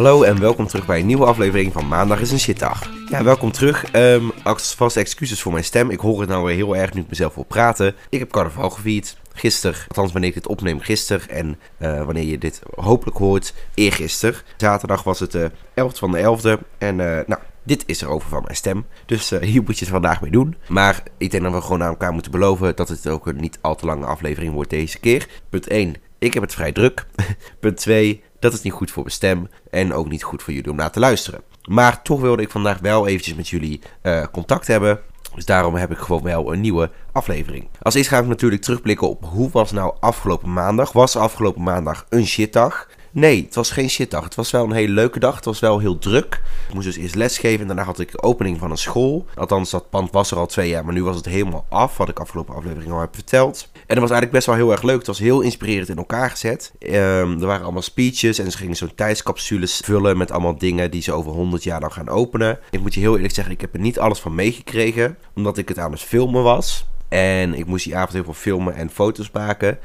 Hallo en welkom terug bij een nieuwe aflevering van Maandag is een shitdag. Ja, welkom terug. Um, alvast excuses voor mijn stem. Ik hoor het nou weer heel erg nu ik mezelf wil praten. Ik heb carnaval gevierd. Gisteren, althans wanneer ik dit opneem, gisteren. En uh, wanneer je dit hopelijk hoort, eergisteren. Zaterdag was het de uh, 11 van de 11e. En uh, nou, dit is er over van mijn stem. Dus uh, hier moet je het vandaag mee doen. Maar ik denk dat we gewoon aan elkaar moeten beloven dat het ook een niet al te lange aflevering wordt deze keer. Punt 1. Ik heb het vrij druk. Punt 2. Dat is niet goed voor mijn stem. En ook niet goed voor jullie om naar te luisteren. Maar toch wilde ik vandaag wel eventjes met jullie uh, contact hebben. Dus daarom heb ik gewoon wel een nieuwe aflevering. Als eerst ga ik natuurlijk terugblikken op hoe was nou afgelopen maandag. Was afgelopen maandag een shitdag? Nee, het was geen shitdag. Het was wel een hele leuke dag. Het was wel heel druk. Ik moest dus eerst lesgeven en daarna had ik de opening van een school. Althans, dat pand was er al twee jaar, maar nu was het helemaal af. Wat ik afgelopen aflevering al heb verteld. En dat was eigenlijk best wel heel erg leuk. Het was heel inspirerend in elkaar gezet. Um, er waren allemaal speeches en ze gingen zo'n tijdscapsules vullen met allemaal dingen die ze over 100 jaar dan gaan openen. Ik moet je heel eerlijk zeggen, ik heb er niet alles van meegekregen, omdat ik het aan het filmen was. En ik moest die avond heel veel filmen en foto's maken.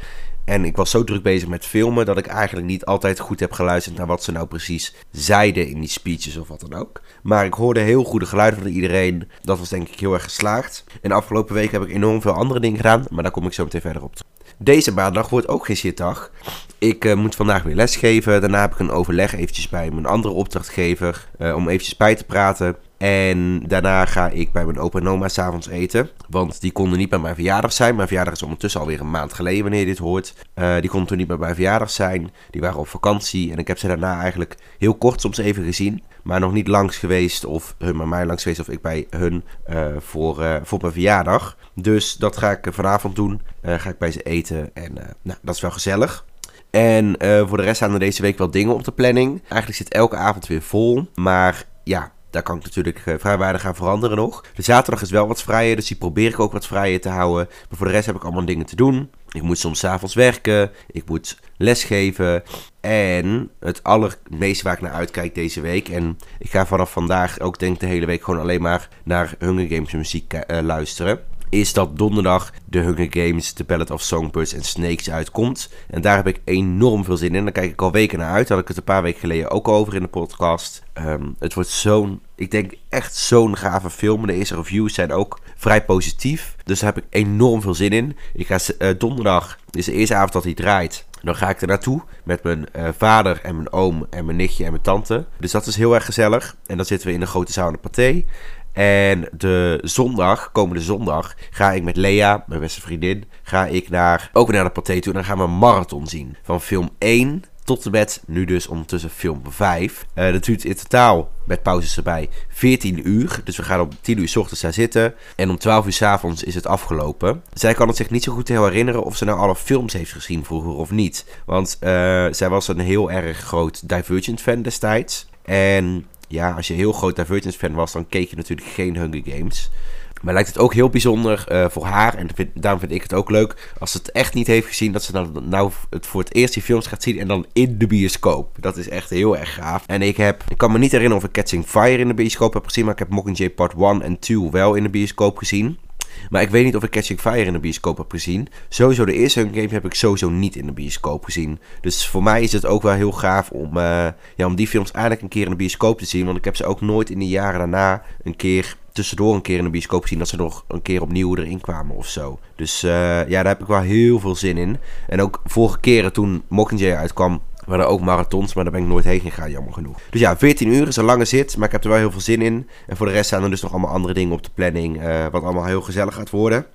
En ik was zo druk bezig met filmen dat ik eigenlijk niet altijd goed heb geluisterd naar wat ze nou precies zeiden in die speeches of wat dan ook. Maar ik hoorde heel goede geluiden van iedereen. Dat was denk ik heel erg geslaagd. En de afgelopen week heb ik enorm veel andere dingen gedaan, maar daar kom ik zo meteen verder op. Deze maandag wordt ook geen shitdag. Ik uh, moet vandaag weer lesgeven. Daarna heb ik een overleg eventjes bij mijn andere opdrachtgever uh, om eventjes bij te praten. En daarna ga ik bij mijn opa en oma s'avonds eten. Want die konden niet bij mijn verjaardag zijn. Mijn verjaardag is ondertussen alweer een maand geleden wanneer je dit hoort. Uh, die konden toen niet bij mijn verjaardag zijn. Die waren op vakantie. En ik heb ze daarna eigenlijk heel kort soms even gezien. Maar nog niet langs geweest. Of hun bij mij langs geweest. Of ik bij hun uh, voor, uh, voor mijn verjaardag. Dus dat ga ik vanavond doen. ga ik bij ze eten. En nou, dat is wel gezellig. En voor de rest staan er deze week wel dingen op de planning. Eigenlijk zit elke avond weer vol. Maar ja, daar kan ik natuurlijk uh, vrij weinig aan veranderen nog. De zaterdag is wel wat vrijer, dus die probeer ik ook wat vrijer te houden. Maar voor de rest heb ik allemaal dingen te doen. Ik moet soms avonds werken, ik moet lesgeven. En het allermeeste waar ik naar uitkijk deze week. En ik ga vanaf vandaag ook denk de hele week gewoon alleen maar naar Hunger Games muziek uh, luisteren is dat donderdag de Hunger Games, The Ballad of Songbirds and Snakes uitkomt. En daar heb ik enorm veel zin in. Daar kijk ik al weken naar uit. Had ik het een paar weken geleden ook over in de podcast. Um, het wordt zo'n, ik denk echt zo'n gave film. De eerste reviews zijn ook vrij positief. Dus daar heb ik enorm veel zin in. Ik ga uh, donderdag, is de eerste avond dat hij draait. Dan ga ik er naartoe met mijn uh, vader en mijn oom en mijn nichtje en mijn tante. Dus dat is heel erg gezellig. En dan zitten we in de grote zaal aan de. En de zondag, komende zondag, ga ik met Lea, mijn beste vriendin, ga ik naar, ook naar de paté toe. En dan gaan we een marathon zien. Van film 1 tot en met nu dus ondertussen film 5. Uh, dat duurt in totaal, met pauzes erbij, 14 uur. Dus we gaan om 10 uur s ochtends daar zitten. En om 12 uur s avonds is het afgelopen. Zij kan het zich niet zo goed heel herinneren of ze nou alle films heeft gezien vroeger of niet. Want uh, zij was een heel erg groot Divergent fan destijds. En ja, als je heel groot Divergence fan was, dan keek je natuurlijk geen Hunger Games. Maar lijkt het ook heel bijzonder uh, voor haar. En vind, daarom vind ik het ook leuk. Als ze het echt niet heeft gezien, dat ze nou het voor het eerst die films gaat zien. En dan in de bioscoop. Dat is echt heel erg gaaf. En ik heb. Ik kan me niet herinneren of ik Catching Fire in de bioscoop heb gezien. Maar ik heb Mockingjay Part 1 en 2 wel in de bioscoop gezien. Maar ik weet niet of ik Catching Fire in de bioscoop heb gezien. Sowieso de eerste Hunger Games heb ik sowieso niet in de bioscoop gezien. Dus voor mij is het ook wel heel gaaf om, uh, ja, om die films eigenlijk een keer in de bioscoop te zien. Want ik heb ze ook nooit in de jaren daarna een keer tussendoor een keer in de bioscoop gezien dat ze nog een keer opnieuw erin kwamen of zo. Dus uh, ja, daar heb ik wel heel veel zin in. En ook vorige keren toen Mockingjay uitkwam, waren ook marathons, maar daar ben ik nooit heen gegaan, jammer genoeg. Dus ja, 14 uur is een lange zit, maar ik heb er wel heel veel zin in. En voor de rest staan er dus nog allemaal andere dingen op de planning, uh, wat allemaal heel gezellig gaat worden.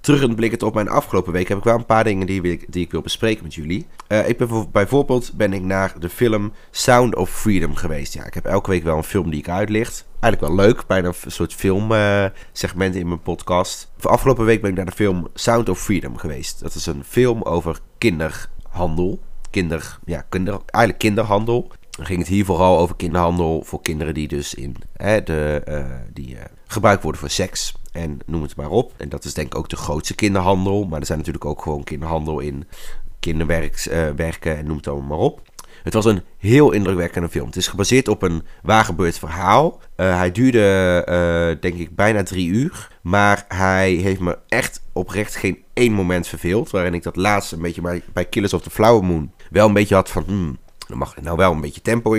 Terugblikkend op mijn afgelopen week heb ik wel een paar dingen die, ik, die ik wil bespreken met jullie. Uh, ik ben bijvoorbeeld ben ik naar de film Sound of Freedom geweest. Ja, ik heb elke week wel een film die ik uitlicht. Eigenlijk wel leuk, bijna een soort filmsegment uh, in mijn podcast. Voor afgelopen week ben ik naar de film Sound of Freedom geweest. Dat is een film over kinderhandel kinder, ja, kinder, eigenlijk kinderhandel. Dan ging het hier vooral over kinderhandel voor kinderen die dus in hè, de, uh, die uh, gebruikt worden voor seks. En noem het maar op. En dat is denk ik ook de grootste kinderhandel. Maar er zijn natuurlijk ook gewoon kinderhandel in kinderwerken uh, en noem het allemaal maar op. Het was een heel indrukwekkende film. Het is gebaseerd op een waargebeurd verhaal. Hij duurde, denk ik, bijna drie uur. Maar hij heeft me echt oprecht geen één moment verveeld. Waarin ik dat laatste een beetje bij, bij Killers of the Flower Moon wel een beetje had van... Hmm, er mag nou wel een beetje tempo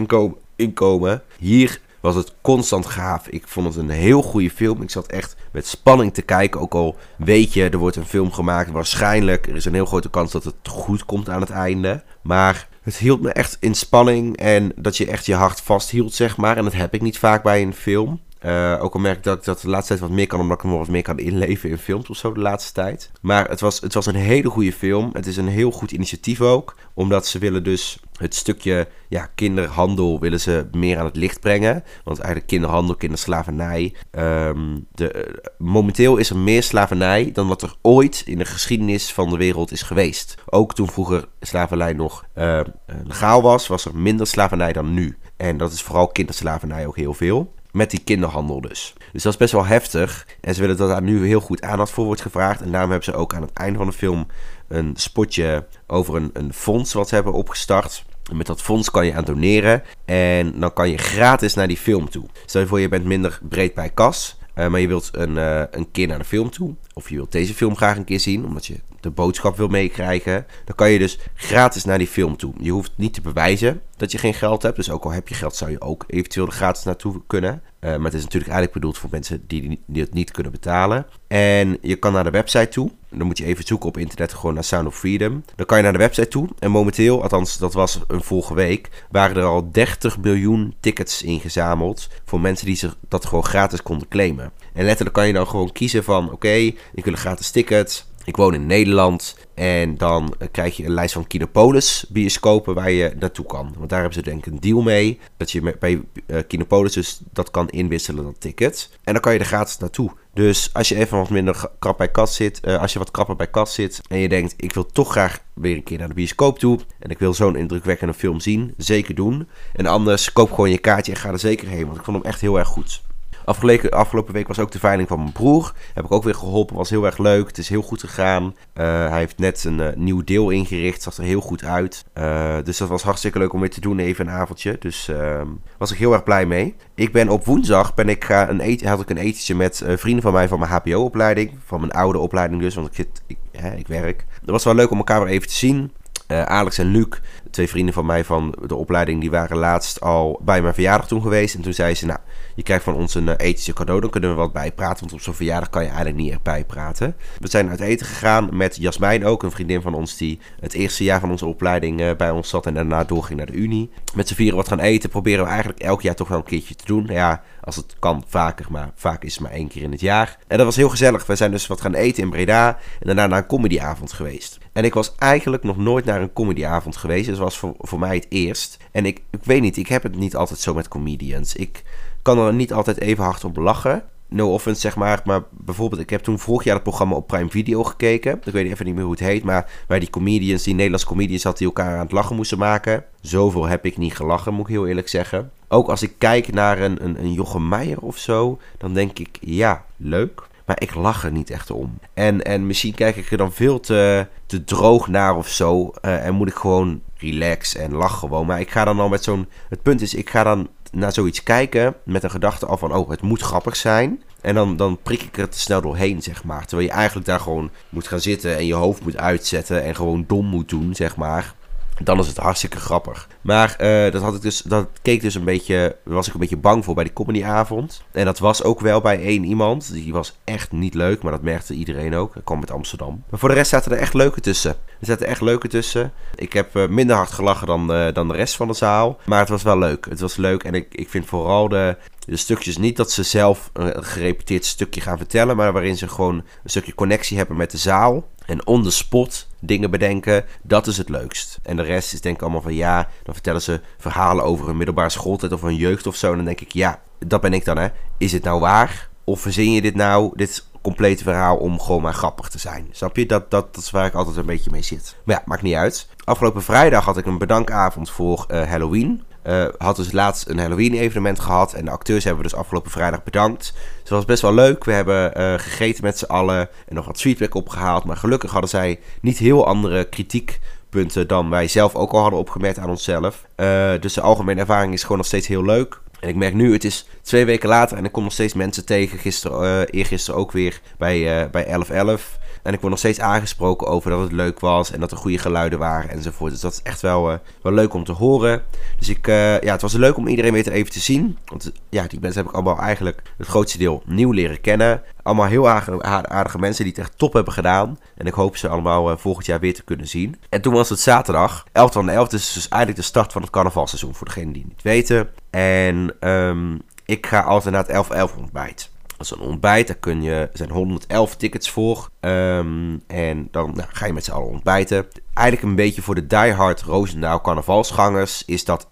in komen. Hier was het constant gaaf. Ik vond het een heel goede film. Ik zat echt met spanning te kijken. Ook al weet je, er wordt een film gemaakt. Waarschijnlijk, er is een heel grote kans dat het goed komt aan het einde. Maar het hield me echt in spanning. En dat je echt je hart vasthield, zeg maar. En dat heb ik niet vaak bij een film. Uh, ook al merk ik dat ik dat de laatste tijd wat meer kan, omdat ik me wat meer kan inleven in films of zo de laatste tijd. Maar het was, het was een hele goede film. Het is een heel goed initiatief ook, omdat ze willen dus het stukje ja, kinderhandel willen ze meer aan het licht brengen. Want eigenlijk kinderhandel, kinderslavernij. Um, de, momenteel is er meer slavernij dan wat er ooit in de geschiedenis van de wereld is geweest. Ook toen vroeger slavernij nog uh, legaal was, was er minder slavernij dan nu. En dat is vooral kinderslavernij ook heel veel. Met die kinderhandel dus. Dus dat is best wel heftig. En ze willen dat daar nu heel goed aandacht voor wordt gevraagd. En daarom hebben ze ook aan het einde van de film een spotje over een, een fonds wat ze hebben opgestart. En met dat fonds kan je aan doneren. En dan kan je gratis naar die film toe. Stel je voor, je bent minder breed bij kas. Uh, maar je wilt een, uh, een keer naar de film toe. Of je wilt deze film graag een keer zien. Omdat je de boodschap wil meekrijgen. Dan kan je dus gratis naar die film toe. Je hoeft niet te bewijzen dat je geen geld hebt. Dus ook al heb je geld, zou je ook eventueel er gratis naartoe kunnen. Uh, maar het is natuurlijk eigenlijk bedoeld voor mensen die, die het niet kunnen betalen. En je kan naar de website toe. Dan moet je even zoeken op internet gewoon naar Sound of Freedom. Dan kan je naar de website toe. En momenteel, althans dat was een vorige week, waren er al 30 miljoen tickets ingezameld. Voor mensen die zich dat gewoon gratis konden claimen. En letterlijk kan je dan gewoon kiezen van oké, ik wil een gratis ticket. Ik woon in Nederland. En dan krijg je een lijst van Kinopolis bioscopen waar je naartoe kan. Want daar hebben ze denk ik een deal mee. Dat je bij uh, Kinopolis dus dat kan inwisselen, dat ticket. En dan kan je er gratis naartoe. Dus als je even wat minder krap bij kas zit, uh, als je wat krapper bij kas zit en je denkt, ik wil toch graag weer een keer naar de bioscoop toe en ik wil zo'n indrukwekkende film zien, zeker doen. En anders koop gewoon je kaartje en ga er zeker heen, want ik vond hem echt heel erg goed. Afgelopen, week was ook de veiling van mijn broer. Heb ik ook weer geholpen. Was heel erg leuk. Het is heel goed gegaan. Uh, hij heeft net een uh, nieuw deel ingericht. Zag er heel goed uit. Uh, dus dat was hartstikke leuk om weer te doen. Even een avondje. Dus ehm, was ik heel erg blij mee. Ik ben op woensdag ben ik, een eten, had ik een etentje met vrienden van mij van mijn HBO-opleiding. Van mijn oude opleiding dus. Want ik, zit, ik, hè, ik werk. Dat was wel leuk om elkaar weer even te zien. Uh, Alex en Luc, twee vrienden van mij van de opleiding, die waren laatst al bij mijn verjaardag toen geweest. En toen zei ze, nou, je krijgt van ons een uh, ethische cadeau, dan kunnen we wat bijpraten. Want op zo'n verjaardag kan je eigenlijk niet echt bijpraten. We zijn uit eten gegaan met Jasmijn ook, een vriendin van ons die het eerste jaar van onze opleiding uh, bij ons zat. En daarna doorging naar de Unie. Met z'n vieren wat gaan eten, proberen we eigenlijk elk jaar toch wel een keertje te doen. Ja, als het kan vaker, maar vaak is het maar één keer in het jaar. En dat was heel gezellig. We zijn dus wat gaan eten in Breda en daarna naar een comedyavond geweest. En ik was eigenlijk nog nooit naar een comedyavond geweest. Dus was voor, voor mij het eerst. En ik, ik weet niet, ik heb het niet altijd zo met comedians. Ik kan er niet altijd even hard op lachen. No offense, zeg maar. Maar bijvoorbeeld, ik heb toen vorig jaar het programma op Prime Video gekeken. Ik weet even niet meer hoe het heet. Maar waar die comedians, die Nederlandse comedians had, die elkaar aan het lachen moesten maken. Zoveel heb ik niet gelachen, moet ik heel eerlijk zeggen. Ook als ik kijk naar een, een, een Jochem Meijer of zo, dan denk ik, ja, leuk. Maar ik lach er niet echt om. En, en misschien kijk ik er dan veel te, te droog naar of zo. Uh, en moet ik gewoon relax en lach gewoon. Maar ik ga dan al met zo'n... Het punt is, ik ga dan naar zoiets kijken met een gedachte al van... Oh, het moet grappig zijn. En dan, dan prik ik er te snel doorheen, zeg maar. Terwijl je eigenlijk daar gewoon moet gaan zitten en je hoofd moet uitzetten... en gewoon dom moet doen, zeg maar dan is het hartstikke grappig. Maar uh, dat had ik dus, dat keek dus een beetje, was ik een beetje bang voor bij die comedyavond. En dat was ook wel bij één iemand. Die was echt niet leuk, maar dat merkte iedereen ook. Hij kwam uit Amsterdam. Maar voor de rest zaten er echt leuke tussen. Er zaten echt leuke tussen. Ik heb uh, minder hard gelachen dan, uh, dan de rest van de zaal. Maar het was wel leuk. Het was leuk en ik, ik vind vooral de, de stukjes niet dat ze zelf een gerepeteerd stukje gaan vertellen, maar waarin ze gewoon een stukje connectie hebben met de zaal. En on the spot dingen bedenken, dat is het leukst. En de rest is denk ik allemaal van ja, dan vertellen ze verhalen over een middelbare schooltijd of een jeugd of zo. En dan denk ik, ja, dat ben ik dan hè. Is het nou waar? Of verzin je dit nou, dit complete verhaal om gewoon maar grappig te zijn? Snap je? Dat, dat, dat is waar ik altijd een beetje mee zit. Maar ja, maakt niet uit. Afgelopen vrijdag had ik een bedankavond voor uh, Halloween. Uh, had dus laatst een Halloween-evenement gehad. En de acteurs hebben we dus afgelopen vrijdag bedankt. Dus het was best wel leuk. We hebben uh, gegeten met z'n allen. En nog wat feedback opgehaald. Maar gelukkig hadden zij niet heel andere kritiekpunten dan wij zelf ook al hadden opgemerkt aan onszelf. Uh, dus de algemene ervaring is gewoon nog steeds heel leuk. En ik merk nu, het is twee weken later en ik kom nog steeds mensen tegen. Gisteren, eergisteren ook weer bij, bij 11.11. En ik word nog steeds aangesproken over dat het leuk was en dat er goede geluiden waren enzovoort. Dus dat is echt wel, uh, wel leuk om te horen. Dus ik, uh, ja, het was leuk om iedereen weer even te zien. Want ja, die mensen heb ik allemaal eigenlijk het grootste deel nieuw leren kennen. Allemaal heel aardige, mensen die het echt top hebben gedaan. En ik hoop ze allemaal volgend jaar weer te kunnen zien. En toen was het zaterdag, 11 van de 11. Dus, dus eigenlijk de start van het carnavalseizoen voor degenen die het niet weten. En um, ik ga altijd naar het 11-11 ontbijt. Is een ontbijt, daar kun je, zijn 111 tickets voor. Um, en dan nou, ga je met z'n allen ontbijten. Eigenlijk een beetje voor de diehard Roosendaal carnavalsgangers is dat 11-11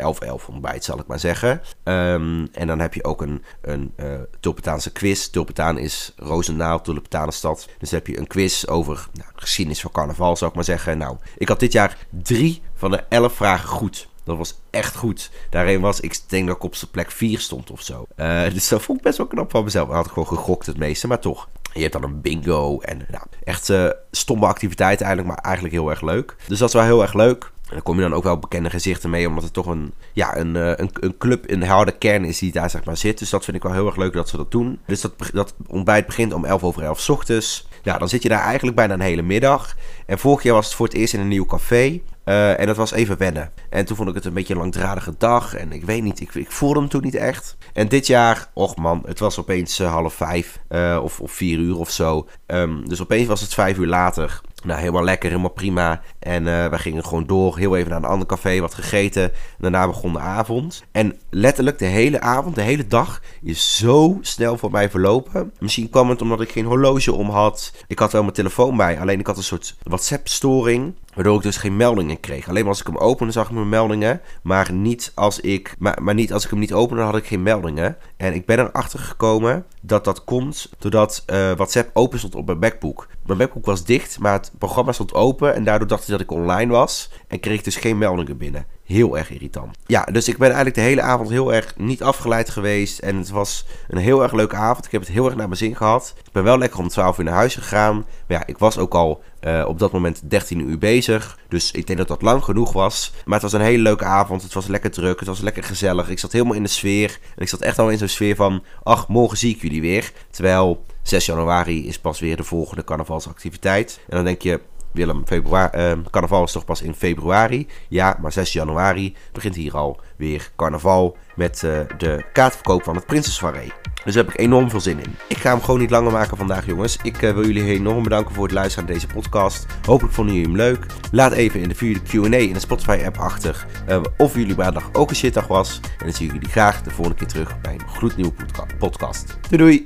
ontbijt, zal ik maar zeggen. Um, en dan heb je ook een, een uh, quiz. Tulpentaan is Roosendaal, Tulpentanenstad. Dus dan heb je een quiz over nou, de geschiedenis van carnaval, zal ik maar zeggen. Nou, ik had dit jaar drie van de 11 vragen goed. Dat was echt goed. Daarin was, ik denk dat ik op zijn plek 4 stond of zo. Uh, dus dat vond ik best wel knap van mezelf. Ik had gewoon gegokt het meeste, maar toch. Je hebt dan een bingo en nou, echt uh, stomme activiteiten eigenlijk, maar eigenlijk heel erg leuk. Dus dat is wel heel erg leuk. En dan kom je dan ook wel bekende gezichten mee, omdat het toch een, ja, een, een, een club, een harde kern is die daar zeg maar zit. Dus dat vind ik wel heel erg leuk dat ze dat doen. Dus dat, dat ontbijt begint om 11 over 11 ochtends. Ja, dan zit je daar eigenlijk bijna een hele middag. En vorig jaar was het voor het eerst in een nieuw café. Uh, en dat was even wennen. En toen vond ik het een beetje een langdradige dag. En ik weet niet, ik, ik voelde hem toen niet echt. En dit jaar, och man, het was opeens uh, half vijf uh, of, of vier uur of zo. Um, dus opeens was het vijf uur later. Nou, helemaal lekker, helemaal prima. En uh, wij gingen gewoon door, heel even naar een ander café, wat gegeten. En daarna begon de avond. En letterlijk de hele avond, de hele dag, is zo snel voor mij verlopen. Misschien kwam het omdat ik geen horloge om had. Ik had wel mijn telefoon bij, alleen ik had een soort WhatsApp-storing. Waardoor ik dus geen meldingen kreeg. Alleen als ik hem opende zag ik mijn meldingen. Maar niet als ik, maar, maar niet als ik hem niet opende had ik geen meldingen. En ik ben erachter gekomen dat dat komt doordat uh, WhatsApp open stond op mijn MacBook. Mijn MacBook was dicht, maar het programma stond open. En daardoor dacht hij dat ik online was. En kreeg dus geen meldingen binnen. Heel erg irritant. Ja, dus ik ben eigenlijk de hele avond heel erg niet afgeleid geweest. En het was een heel erg leuke avond. Ik heb het heel erg naar mijn zin gehad. Ik ben wel lekker om 12 uur naar huis gegaan. Maar ja, ik was ook al uh, op dat moment 13 uur bezig. Dus ik denk dat dat lang genoeg was. Maar het was een hele leuke avond. Het was lekker druk. Het was lekker gezellig. Ik zat helemaal in de sfeer. En ik zat echt al in zo'n sfeer van... Ach, morgen zie ik jullie weer. Terwijl 6 januari is pas weer de volgende carnavalsactiviteit. En dan denk je... Willem, februari, uh, carnaval is toch pas in februari? Ja, maar 6 januari begint hier al weer carnaval met uh, de kaartverkoop van het Prinsessoirée. Dus daar heb ik enorm veel zin in. Ik ga hem gewoon niet langer maken vandaag, jongens. Ik uh, wil jullie enorm bedanken voor het luisteren naar deze podcast. Hopelijk vonden jullie hem leuk. Laat even in de Q&A in de Spotify-app achter uh, of jullie maandag ook een shitdag was. En dan zie ik jullie graag de volgende keer terug bij een gloednieuwe podcast. Doei doei!